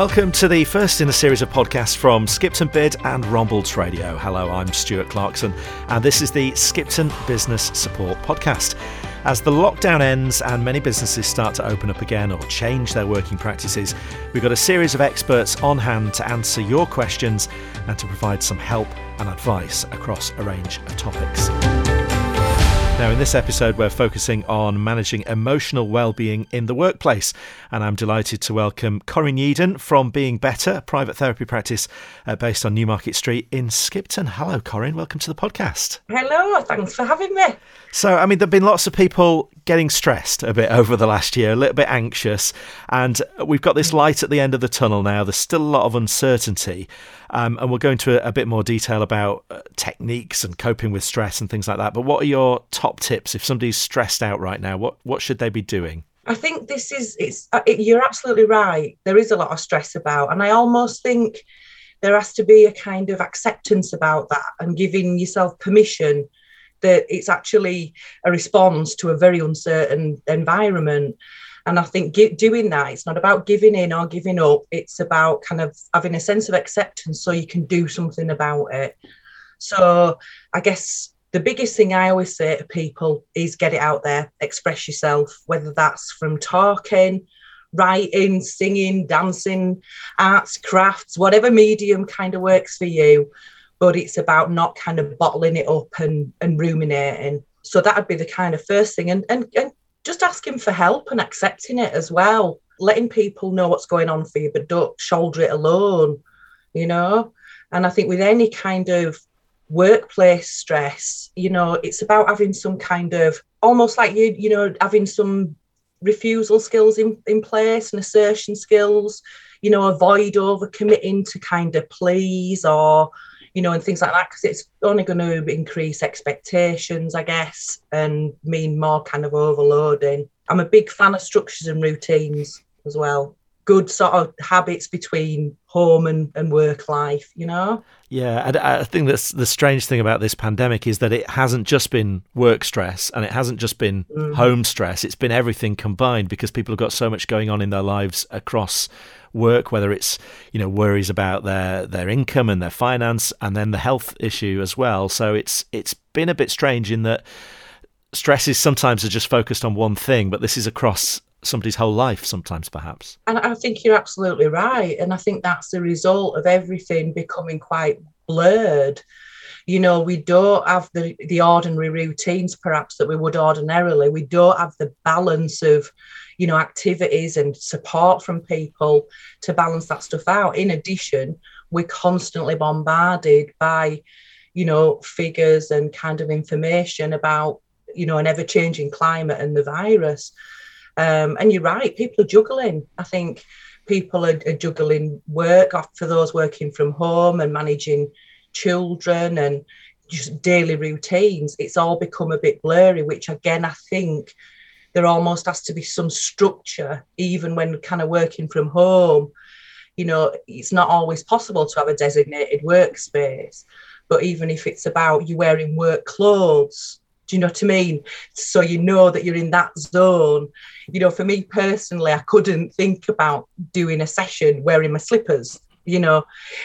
Welcome to the first in a series of podcasts from Skipton Bid and Rombalds Radio. Hello, I'm Stuart Clarkson, and this is the Skipton Business Support Podcast. As the lockdown ends and many businesses start to open up again or change their working practices, we've got a series of experts on hand to answer your questions and to provide some help and advice across a range of topics. Now, in this episode, we're focusing on managing emotional well-being in the workplace, and I'm delighted to welcome Corinne Yeadon from Being Better, a private therapy practice uh, based on Newmarket Street in Skipton. Hello, Corinne. Welcome to the podcast. Hello. Thanks for having me. So, I mean, there've been lots of people getting stressed a bit over the last year, a little bit anxious, and we've got this light at the end of the tunnel now. There's still a lot of uncertainty. Um, and we'll go into a, a, bit more detail about uh, techniques and coping with stress and things like that. But what are your top tips if somebody's stressed out right now? What what should they be doing? I think this is it's uh, it, you're absolutely right. There is a lot of stress about, and I almost think there has to be a kind of acceptance about that and giving yourself permission that it's actually a response to a very uncertain environment and I think doing that, it's not about giving in or giving up. It's about kind of having a sense of acceptance so you can do something about it. So I guess the biggest thing I always say to people is get it out there, express yourself, whether that's from talking, writing, singing, dancing, arts, crafts, whatever medium kind of works for you. But it's about not kind of bottling it up and, and ruminating. So that would be the kind of first thing. And, and, and just asking for help and accepting it as well, letting people know what's going on for you, but don't shoulder it alone, you know. And I think with any kind of workplace stress, you know, it's about having some kind of almost like you, you know, having some refusal skills in, in place and assertion skills, you know, avoid over committing to kind of please or you know, and things like that, because it's only going to increase expectations, I guess, and mean more kind of overloading. I'm a big fan of structures and routines as well. Good sort of habits between home and, and work life, you know? Yeah, and I think that's the strange thing about this pandemic is that it hasn't just been work stress and it hasn't just been mm. home stress. It's been everything combined because people have got so much going on in their lives across work, whether it's you know worries about their their income and their finance, and then the health issue as well. So it's it's been a bit strange in that stresses sometimes are just focused on one thing, but this is across somebody's whole life sometimes perhaps. And i think you're absolutely right. And i think that's the result of everything becoming quite blurred. You know we don't have the the ordinary routines perhaps that we would ordinarily. We don't have the balance of you know activities and support from people to balance that stuff out. In addition we're constantly bombarded by you know figures and kind of information about you know an ever-changing climate and the virus um, and you're right people are juggling i think people are, are juggling work for those working from home and managing children and just daily routines it's all become a bit blurry which again i think there almost has to be some structure, even when kind of working from home. You know, it's not always possible to have a designated workspace, but even if it's about you wearing work clothes, do you know what I mean? So you know that you're in that zone. You know, for me personally, I couldn't think about doing a session wearing my slippers. You know,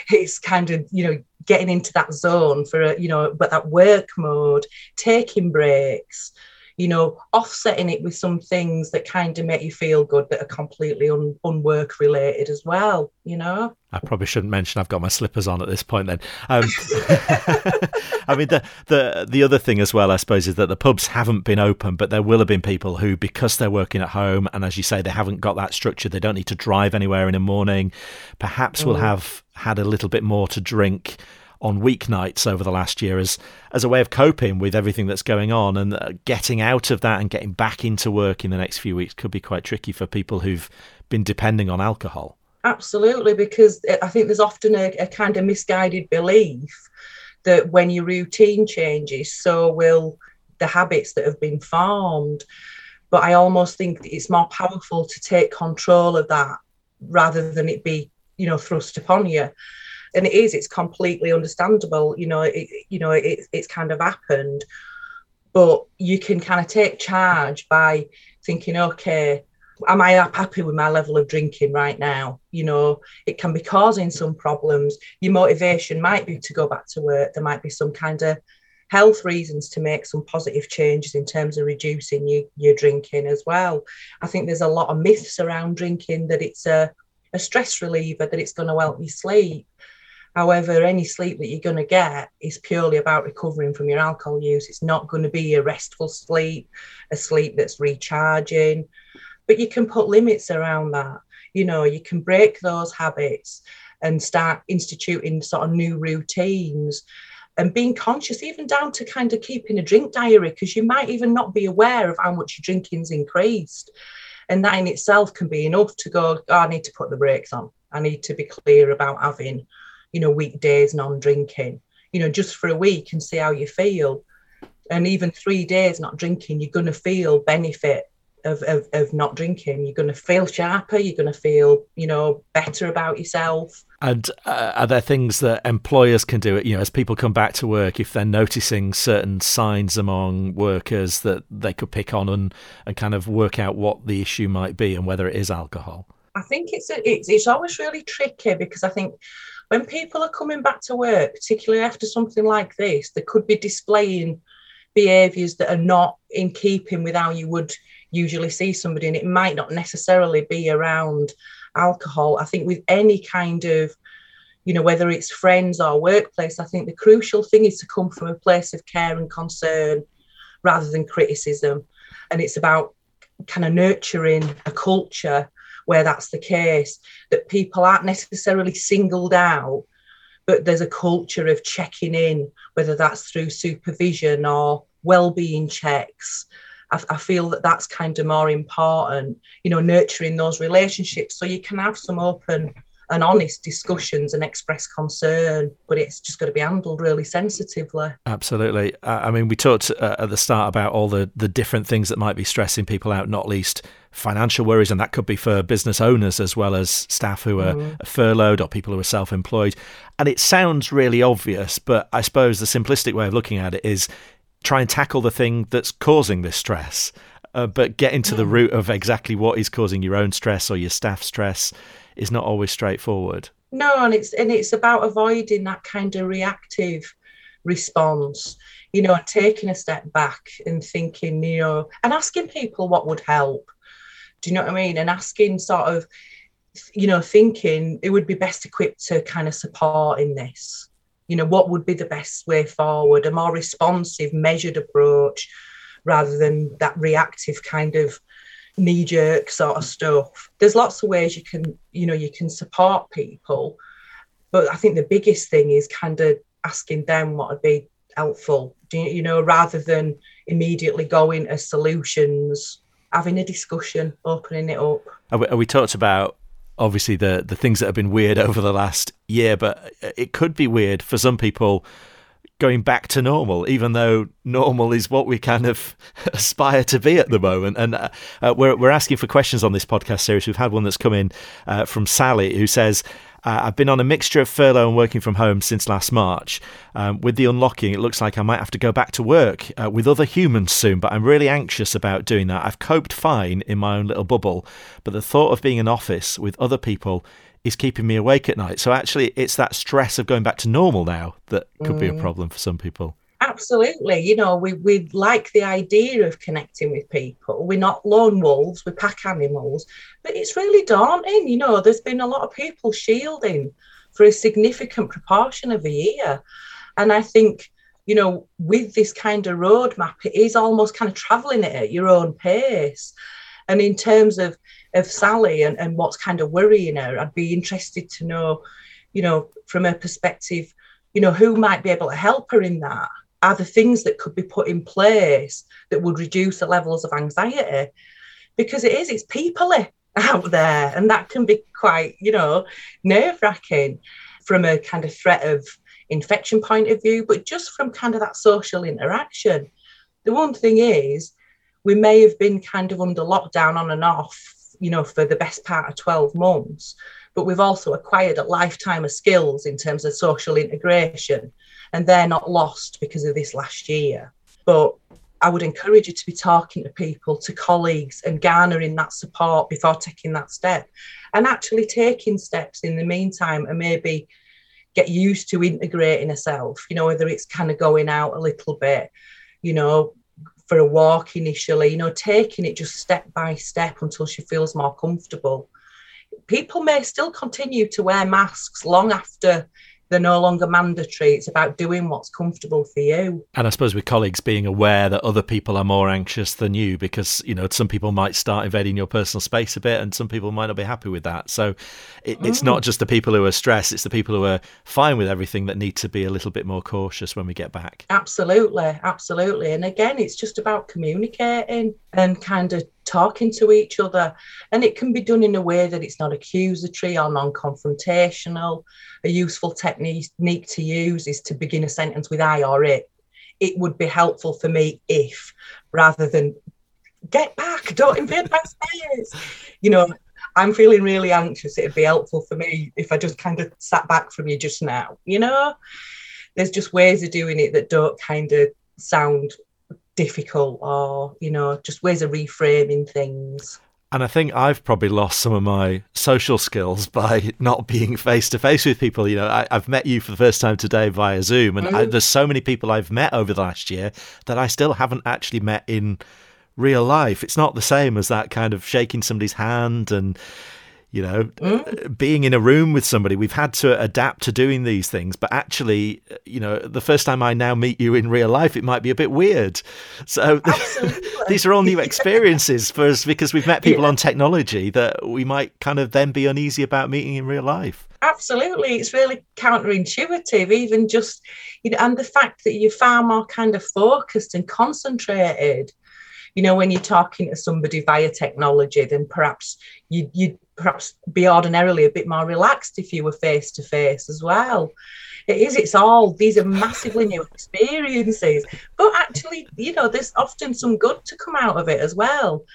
it's kind of, you know, getting into that zone for a, you know, but that work mode, taking breaks, you know, offsetting it with some things that kind of make you feel good that are completely un- unwork related as well, you know? I probably shouldn't mention I've got my slippers on at this point then. Um, I mean, the, the, the other thing as well, I suppose, is that the pubs haven't been open, but there will have been people who, because they're working at home, and as you say, they haven't got that structure, they don't need to drive anywhere in the morning, perhaps mm. will have had a little bit more to drink on weeknights over the last year as as a way of coping with everything that's going on and uh, getting out of that and getting back into work in the next few weeks could be quite tricky for people who've been depending on alcohol. Absolutely, because I think there's often a, a kind of misguided belief that when your routine changes, so will the habits that have been formed. But I almost think it's more powerful to take control of that rather than it be, you know, thrust upon you and it is it's completely understandable you know it you know it, it's kind of happened but you can kind of take charge by thinking okay am I happy with my level of drinking right now? You know, it can be causing some problems. Your motivation might be to go back to work. There might be some kind of health reasons to make some positive changes in terms of reducing your, your drinking as well. I think there's a lot of myths around drinking that it's a, a stress reliever, that it's going to help you sleep. However, any sleep that you're going to get is purely about recovering from your alcohol use. It's not going to be a restful sleep, a sleep that's recharging. But you can put limits around that. You know, you can break those habits and start instituting sort of new routines and being conscious, even down to kind of keeping a drink diary, because you might even not be aware of how much your drinking's increased. And that in itself can be enough to go, oh, I need to put the brakes on. I need to be clear about having you know, weekdays non drinking, you know, just for a week and see how you feel. And even three days not drinking, you're going to feel benefit of, of, of not drinking. You're going to feel sharper. You're going to feel, you know, better about yourself. And uh, are there things that employers can do? You know, as people come back to work, if they're noticing certain signs among workers that they could pick on and, and kind of work out what the issue might be and whether it is alcohol. I think it's a, it's it's always really tricky because I think when people are coming back to work, particularly after something like this, they could be displaying behaviours that are not in keeping with how you would usually see somebody, and it might not necessarily be around alcohol. I think with any kind of you know, whether it's friends or workplace, I think the crucial thing is to come from a place of care and concern rather than criticism. And it's about kind of nurturing a culture where that's the case, that people aren't necessarily singled out, but there's a culture of checking in, whether that's through supervision or well-being checks. I, I feel that that's kind of more important, you know, nurturing those relationships so you can have some open and honest discussions and express concern, but it's just got to be handled really sensitively. Absolutely. I mean, we talked uh, at the start about all the, the different things that might be stressing people out, not least financial worries, and that could be for business owners as well as staff who are mm. furloughed or people who are self employed. And it sounds really obvious, but I suppose the simplistic way of looking at it is try and tackle the thing that's causing this stress. Uh, but get into the root of exactly what is causing your own stress or your staff stress is not always straightforward. No, and it's and it's about avoiding that kind of reactive response. You know, taking a step back and thinking, you know, and asking people what would help. Do you know what I mean? And asking sort of, you know, thinking it would be best equipped to kind of support in this. You know, what would be the best way forward? A more responsive, measured approach rather than that reactive kind of knee jerk sort of stuff. There's lots of ways you can, you know, you can support people. But I think the biggest thing is kind of asking them what would be helpful, you, you know, rather than immediately going as solutions, having a discussion, opening it up. We, we talked about obviously the the things that have been weird over the last year, but it could be weird for some people going back to normal, even though normal is what we kind of aspire to be at the moment. And uh, uh, we're, we're asking for questions on this podcast series. We've had one that's come in uh, from Sally who says, uh, I've been on a mixture of furlough and working from home since last March. Um, with the unlocking, it looks like I might have to go back to work uh, with other humans soon, but I'm really anxious about doing that. I've coped fine in my own little bubble, but the thought of being in office with other people is keeping me awake at night. So actually, it's that stress of going back to normal now that could mm. be a mm. problem for some people. Absolutely. You know, we, we like the idea of connecting with people. We're not lone wolves, we're pack animals, but it's really daunting. You know, there's been a lot of people shielding for a significant proportion of a year. And I think, you know, with this kind of roadmap, it is almost kind of traveling it at your own pace. And in terms of of Sally and, and what's kind of worrying her. I'd be interested to know, you know, from her perspective, you know, who might be able to help her in that? Are there things that could be put in place that would reduce the levels of anxiety? Because it is, it's peoply eh, out there, and that can be quite, you know, nerve wracking from a kind of threat of infection point of view, but just from kind of that social interaction. The one thing is, we may have been kind of under lockdown on and off you know, for the best part of 12 months. But we've also acquired a lifetime of skills in terms of social integration, and they're not lost because of this last year. But I would encourage you to be talking to people, to colleagues, and garnering that support before taking that step, and actually taking steps in the meantime, and maybe get used to integrating herself. You know, whether it's kind of going out a little bit, you know, for a walk initially, you know, taking it just step by step until she feels more comfortable. People may still continue to wear masks long after they're no longer mandatory. It's about doing what's comfortable for you. And I suppose with colleagues being aware that other people are more anxious than you because, you know, some people might start invading your personal space a bit and some people might not be happy with that. So it, mm. it's not just the people who are stressed, it's the people who are fine with everything that need to be a little bit more cautious when we get back. Absolutely. Absolutely. And again, it's just about communicating and kind of talking to each other. And it can be done in a way that it's not accusatory or non confrontational. A useful technique to use is to begin a sentence with I or it. It would be helpful for me if, rather than get back, don't invade my space. You know, I'm feeling really anxious. It'd be helpful for me if I just kind of sat back from you just now. You know, there's just ways of doing it that don't kind of sound difficult or you know just ways of reframing things and I think I've probably lost some of my social skills by not being face to face with people. You know, I, have met you for the first time today via Zoom, and mm-hmm. I, there's so many people I've met over the last year that I still haven't actually met in real life. It's not the same as that kind of shaking somebody's hand and you know mm. being in a room with somebody we've had to adapt to doing these things. But actually you know the first time i now meet you in real life it might be a bit weird. So these are all new experiences for us because we've met people yeah. on technology that we might kind of then be uneasy about meeting in real life. Absolutely. It's really counterintuitive even just you know and the fact that you're far more kind of focused and concentrated you know when you're talking to somebody via technology then perhaps you you perhaps be ordinarily a bit more relaxed if you were face to face as well. It is, it's all, these are massively new experiences. But actually, you know, there's often some good to come out of it as well,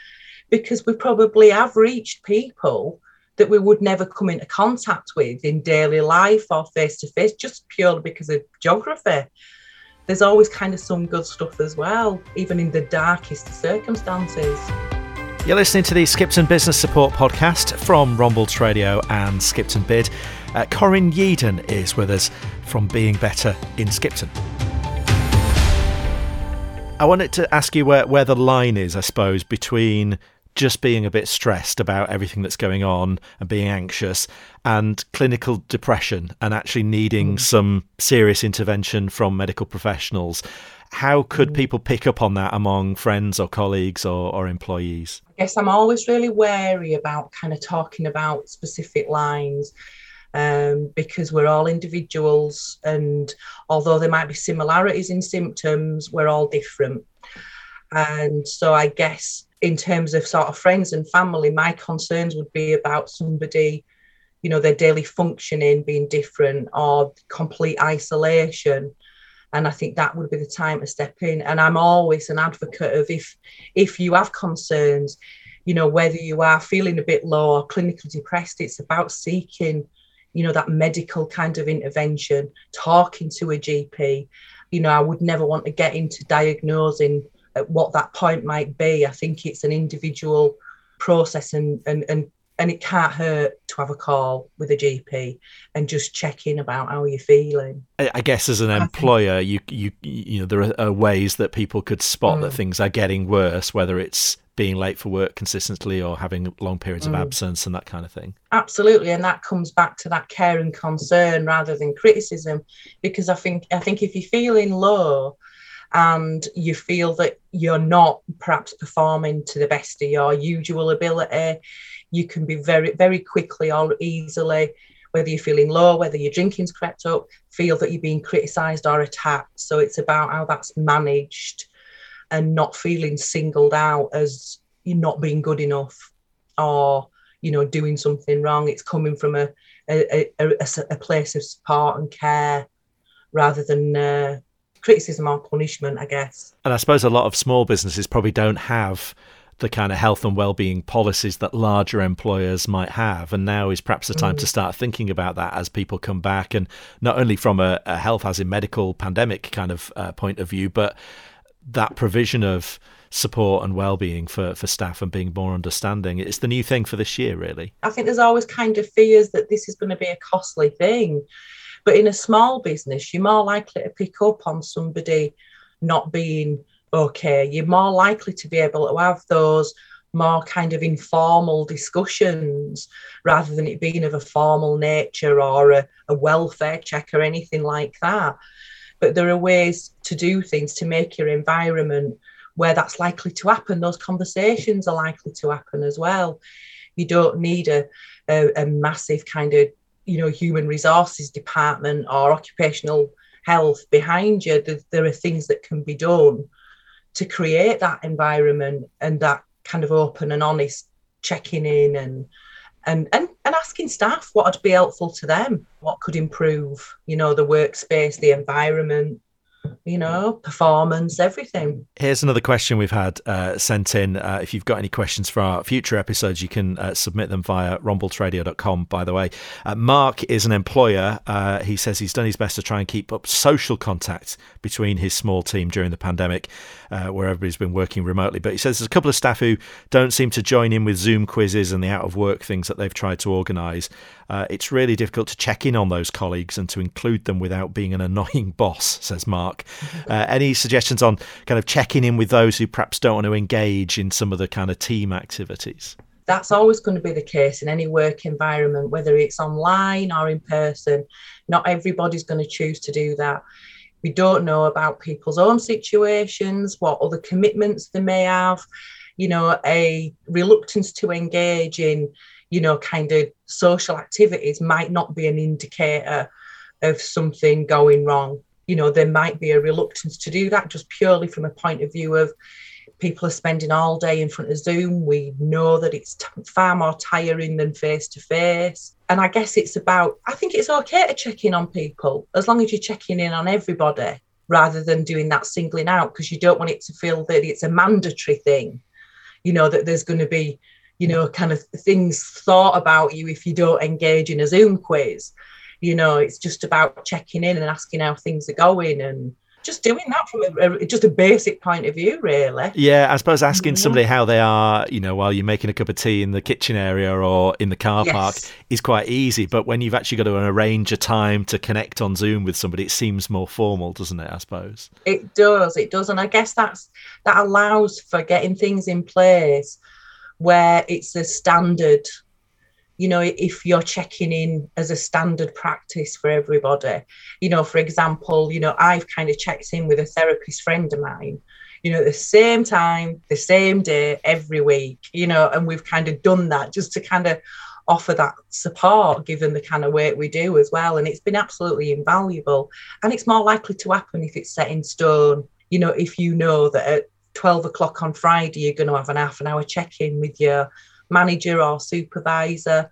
because we probably have reached people that we would never come into contact with in daily life or face to face, just purely because of geography. There's always kind of some good stuff as well, even in the darkest circumstances. You're listening to the Skipton Business Support Podcast from Rombalds Radio and Skipton Bid. Uh, Corinne Yeadon is with us from Being Better in Skipton. I wanted to ask you where, where the line is, I suppose, between just being a bit stressed about everything that's going on and being anxious and clinical depression and actually needing mm. some serious intervention from medical professionals. How could mm. people pick up on that among friends or colleagues or, or employees? I guess I'm always really wary about kind of talking about specific lines um, because we're all individuals. And although there might be similarities in symptoms, we're all different. And so I guess in terms of sort of friends and family, my concerns would be about somebody, you know, their daily functioning being different or complete isolation and I think that would be the time to step in. And I'm always an advocate of if if you have concerns, you know, whether you are feeling a bit low or clinically depressed, it's about seeking, you know, that medical kind of intervention, talking to a GP. You know, I would never want to get into diagnosing what that point might be. I think it's an individual process and and and and it can't hurt to have a call with a GP and just check in about how you're feeling. I guess as an employer, you you you know there are ways that people could spot mm. that things are getting worse, whether it's being late for work consistently or having long periods mm. of absence and that kind of thing. Absolutely, and that comes back to that care and concern rather than criticism, because I think I think if you're feeling low and you feel that you're not perhaps performing to the best of your usual ability you can be very, very quickly or easily, whether you're feeling low, whether your drinking's crept up, feel that you're being criticised or attacked. So it's about how that's managed and not feeling singled out as you're not being good enough or you know doing something wrong. It's coming from a a, a, a place of support and care rather than uh, criticism or punishment, I guess. And I suppose a lot of small businesses probably don't have the kind of health and well-being policies that larger employers might have. And now is perhaps the time mm. to start thinking about that as people come back and not only from a, a health as in medical pandemic kind of uh, point of view but that provision of support and well-being for for staff and being more understanding. It's the new thing for this year really. I think there's always kind of fears that this is going to be a costly thing but in a small business you're more likely to pick up on somebody not being okay you're more likely to be able to have those more kind of informal discussions rather than it being of a formal nature or a, a welfare check or anything like that but there are ways to do things to make your environment where that's likely to happen. Those conversations are likely to happen as well. You don't need a, a, a massive kind of, you know, human resources department or occupational health behind you. There, there are things that can be done to create that environment and that kind of open and honest checking in and and and and asking staff what would be helpful to them what could improve you know the workspace the environment you know, performance, everything. Here's another question we've had uh, sent in. Uh, if you've got any questions for our future episodes, you can uh, submit them via rombaldsradio.com, by the way. Uh, Mark is an employer. Uh, he says he's done his best to try and keep up social contact between his small team during the pandemic, uh, where everybody's been working remotely. But he says there's a couple of staff who don't seem to join in with Zoom quizzes and the out of work things that they've tried to organise. It's really difficult to check in on those colleagues and to include them without being an annoying boss, says Mark. Uh, any suggestions on kind of checking in with those who perhaps don't want to engage in some of the kind of team activities? That's always going to be the case in any work environment, whether it's online or in person. Not everybody's going to choose to do that. We don't know about people's own situations, what other commitments they may have, you know, a reluctance to engage in, you know, kind of social activities might not be an indicator of something going wrong. You know there might be a reluctance to do that just purely from a point of view of people are spending all day in front of zoom. We know that it's t- far more tiring than face to face and i guess it's about i think it's okay to check in on people as long as you're checking in on everybody rather than doing that singling out because you don't want it to feel that it's a mandatory thing you know that there's going to be you know kind of things thought about you if you don't engage in a zoom quiz you know it's just about checking in and asking how things are going and just doing that from a, a, just a basic point of view, really. Yeah, I suppose asking mm-hmm. somebody how they are, you know, while you're making a cup of tea in the kitchen area or in the car yes. park is quite easy. But when you've actually got to arrange a time to connect on Zoom with somebody, it seems more formal, doesn't it? I suppose it does. It does, and I guess that's that allows for getting things in place where it's a standard you know if you're checking in as a standard practice for everybody. You know for example you know i've kind of checked in with a therapist friend of mine you know the same time the same day every week you know and we've kind of done that just to kind of offer that support given the kind of work we do as well. And it's been absolutely invaluable. And it's more likely to happen if it's set in stone you know if you know that at 12 o'clock on friday you're going to have an half an hour check-in with your manager or supervisor.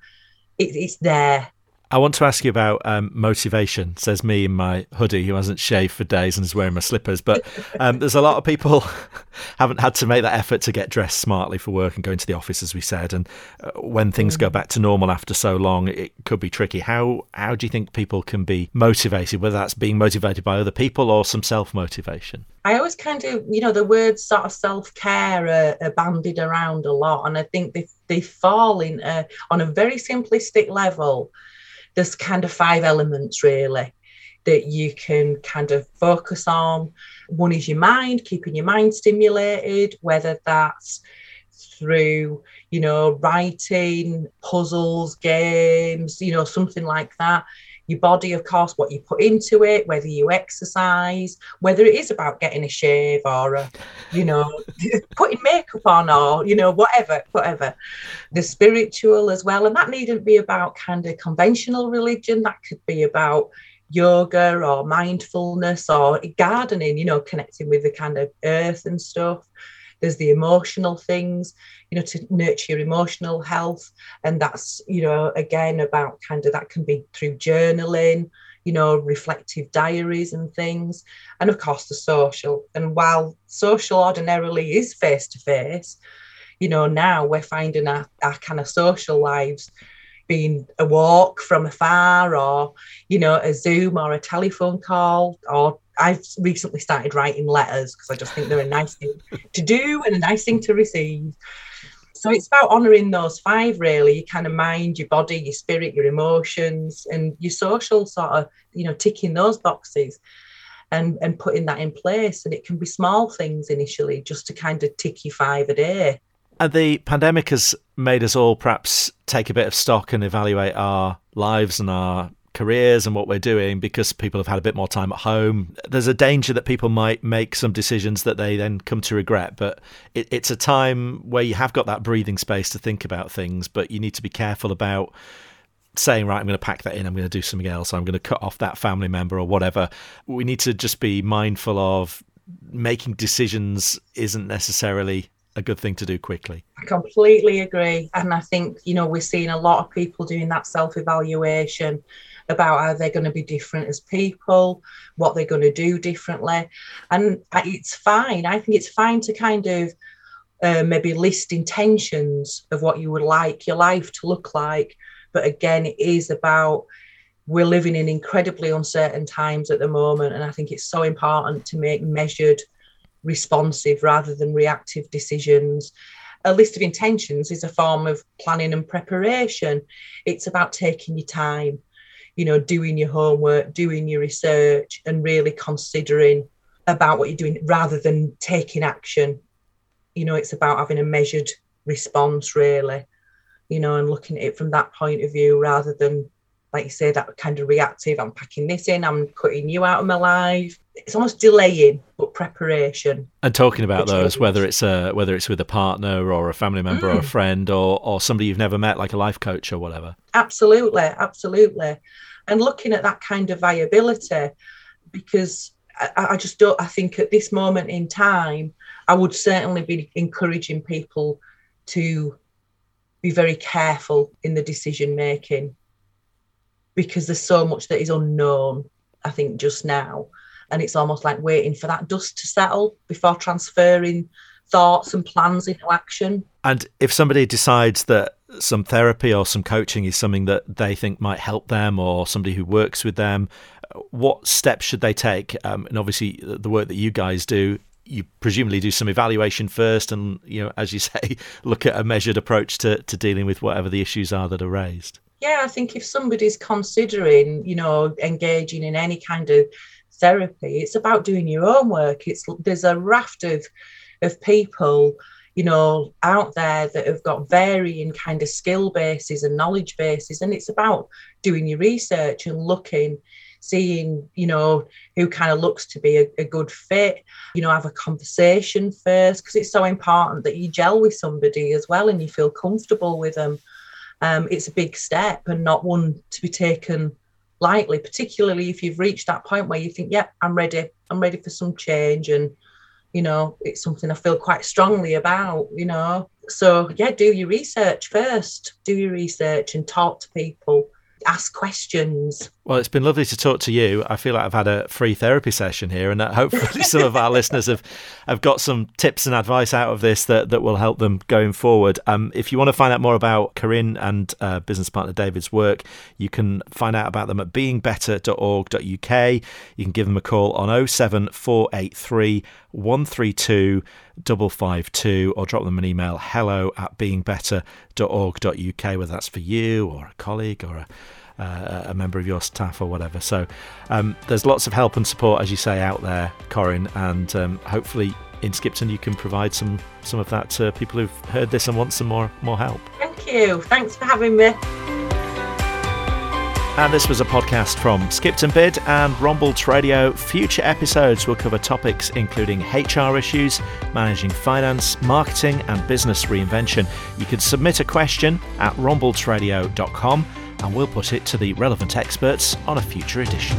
It, it's there. I want to ask you about um, motivation, says me in my hoodie who hasn't shaved for days and is wearing my slippers. But um, there's a lot of people haven't had to make that effort to get dressed smartly for work and go into the office, as we said. And uh, when things mm. go back to normal after so long, it could be tricky. How how do you think people can be motivated, whether that's being motivated by other people or some self motivation? I always kind of, you know, the words sort of self care are, are, bandied around a lot, and I think they they fall in a, on a very simplistic level there's kind of five elements really that you can kind of focus on. One is your mind, keeping your mind stimulated, whether that's through, you know, writing, puzzles, games, you know, something like that your body, of course, what you put into it, whether you exercise, whether it is about getting a shave or, a, you know, putting makeup on or, you know, whatever, whatever. The spiritual as well. And that needn't be about kind of conventional religion. That could be about yoga or mindfulness or gardening, you know, connecting with the kind of earth and stuff. There's the emotional things, you know, to nurture your emotional health. And that's, you know, again about kind of that can be through journaling, you know, reflective diaries and things. And of course, the social. And while social ordinarily is face to face, you know, now we're finding our, our kind of social lives being a walk from afar or, you know, a Zoom or a telephone call or I've recently started writing letters because I just think they're a nice thing to do and a nice thing to receive. So it's about honouring those five, really. You kind of mind, your body, your spirit, your emotions, and your social sort of, you know, ticking those boxes and, and putting that in place. And it can be small things initially just to kind of tick you five a day. And the pandemic has made us all perhaps take a bit of stock and evaluate our lives and our careers and what we're doing because people have had a bit more time at home. There's a danger that people might make some decisions that they then come to regret, but it, it's a time where you have got that breathing space to think about things, but you need to be careful about saying, right, I'm going to pack that in, I'm going to do something else, I'm going to cut off that family member or whatever. We need to just be mindful of making decisions isn't necessarily a good thing to do quickly. I completely agree. And I think, you know, we're seeing a lot of people doing that self evaluation about how they're going to be different as people, what they're going to do differently. And it's fine. I think it's fine to kind of uh, maybe list intentions of what you would like your life to look like. But again, it is about we're living in incredibly uncertain times at the moment. And I think it's so important to make measured, responsive rather than reactive decisions a list of intentions is a form of planning and preparation. It's about taking your time you know, doing your homework, doing your research, and really considering about what you're doing rather than taking action. You know, it's about having a measured response, really, you know, and looking at it from that point of view rather than, like you say, that kind of reactive. I'm packing this in, I'm cutting you out of my life. It's almost delaying, but preparation. And talking about those, whether it's a whether it's with a partner or a family member mm. or a mm. friend or or somebody you've never met, like a life coach or whatever. Absolutely, absolutely and looking at that kind of viability because I, I just don't i think at this moment in time i would certainly be encouraging people to be very careful in the decision making because there's so much that is unknown i think just now and it's almost like waiting for that dust to settle before transferring thoughts and plans into action and if somebody decides that some therapy or some coaching is something that they think might help them or somebody who works with them, what steps should they take? Um, and obviously, the work that you guys do, you presumably do some evaluation first, and you know, as you say, look at a measured approach to to dealing with whatever the issues are that are raised. Yeah, I think if somebody's considering, you know, engaging in any kind of therapy, it's about doing your own work. It's there's a raft of of people you know, out there that have got varying kind of skill bases and knowledge bases. And it's about doing your research and looking, seeing, you know, who kind of looks to be a, a good fit, you know, have a conversation first, because it's so important that you gel with somebody as well and you feel comfortable with them. Um, it's a big step and not one to be taken lightly, particularly if you've reached that point where you think, yeah, I'm ready, I'm ready for some change and you know it's something i feel quite strongly about you know so yeah do your research first do your research and talk to people ask questions. Well, it's been lovely to talk to you. I feel like I've had a free therapy session here, and that hopefully some of our listeners have, have got some tips and advice out of this that, that will help them going forward. Um, if you want to find out more about Corinne and uh, business partner David's work, you can find out about them at beingbetter.org.uk. You can give them a call on 07483 132 552 or drop them an email hello at beingbetter.org.uk, whether that's for you or a colleague or a uh, a member of your staff or whatever. So um, there's lots of help and support, as you say, out there, Corinne, and um, hopefully in Skipton you can provide some some of that to people who've heard this and want some more more help. Thank you. Thanks for having me. And this was a podcast from Skipton Bid and Rombalds Radio. Future episodes will cover topics including HR issues, managing finance, marketing, and business reinvention. You can submit a question at rombaldsradio.com and we'll put it to the relevant experts on a future edition.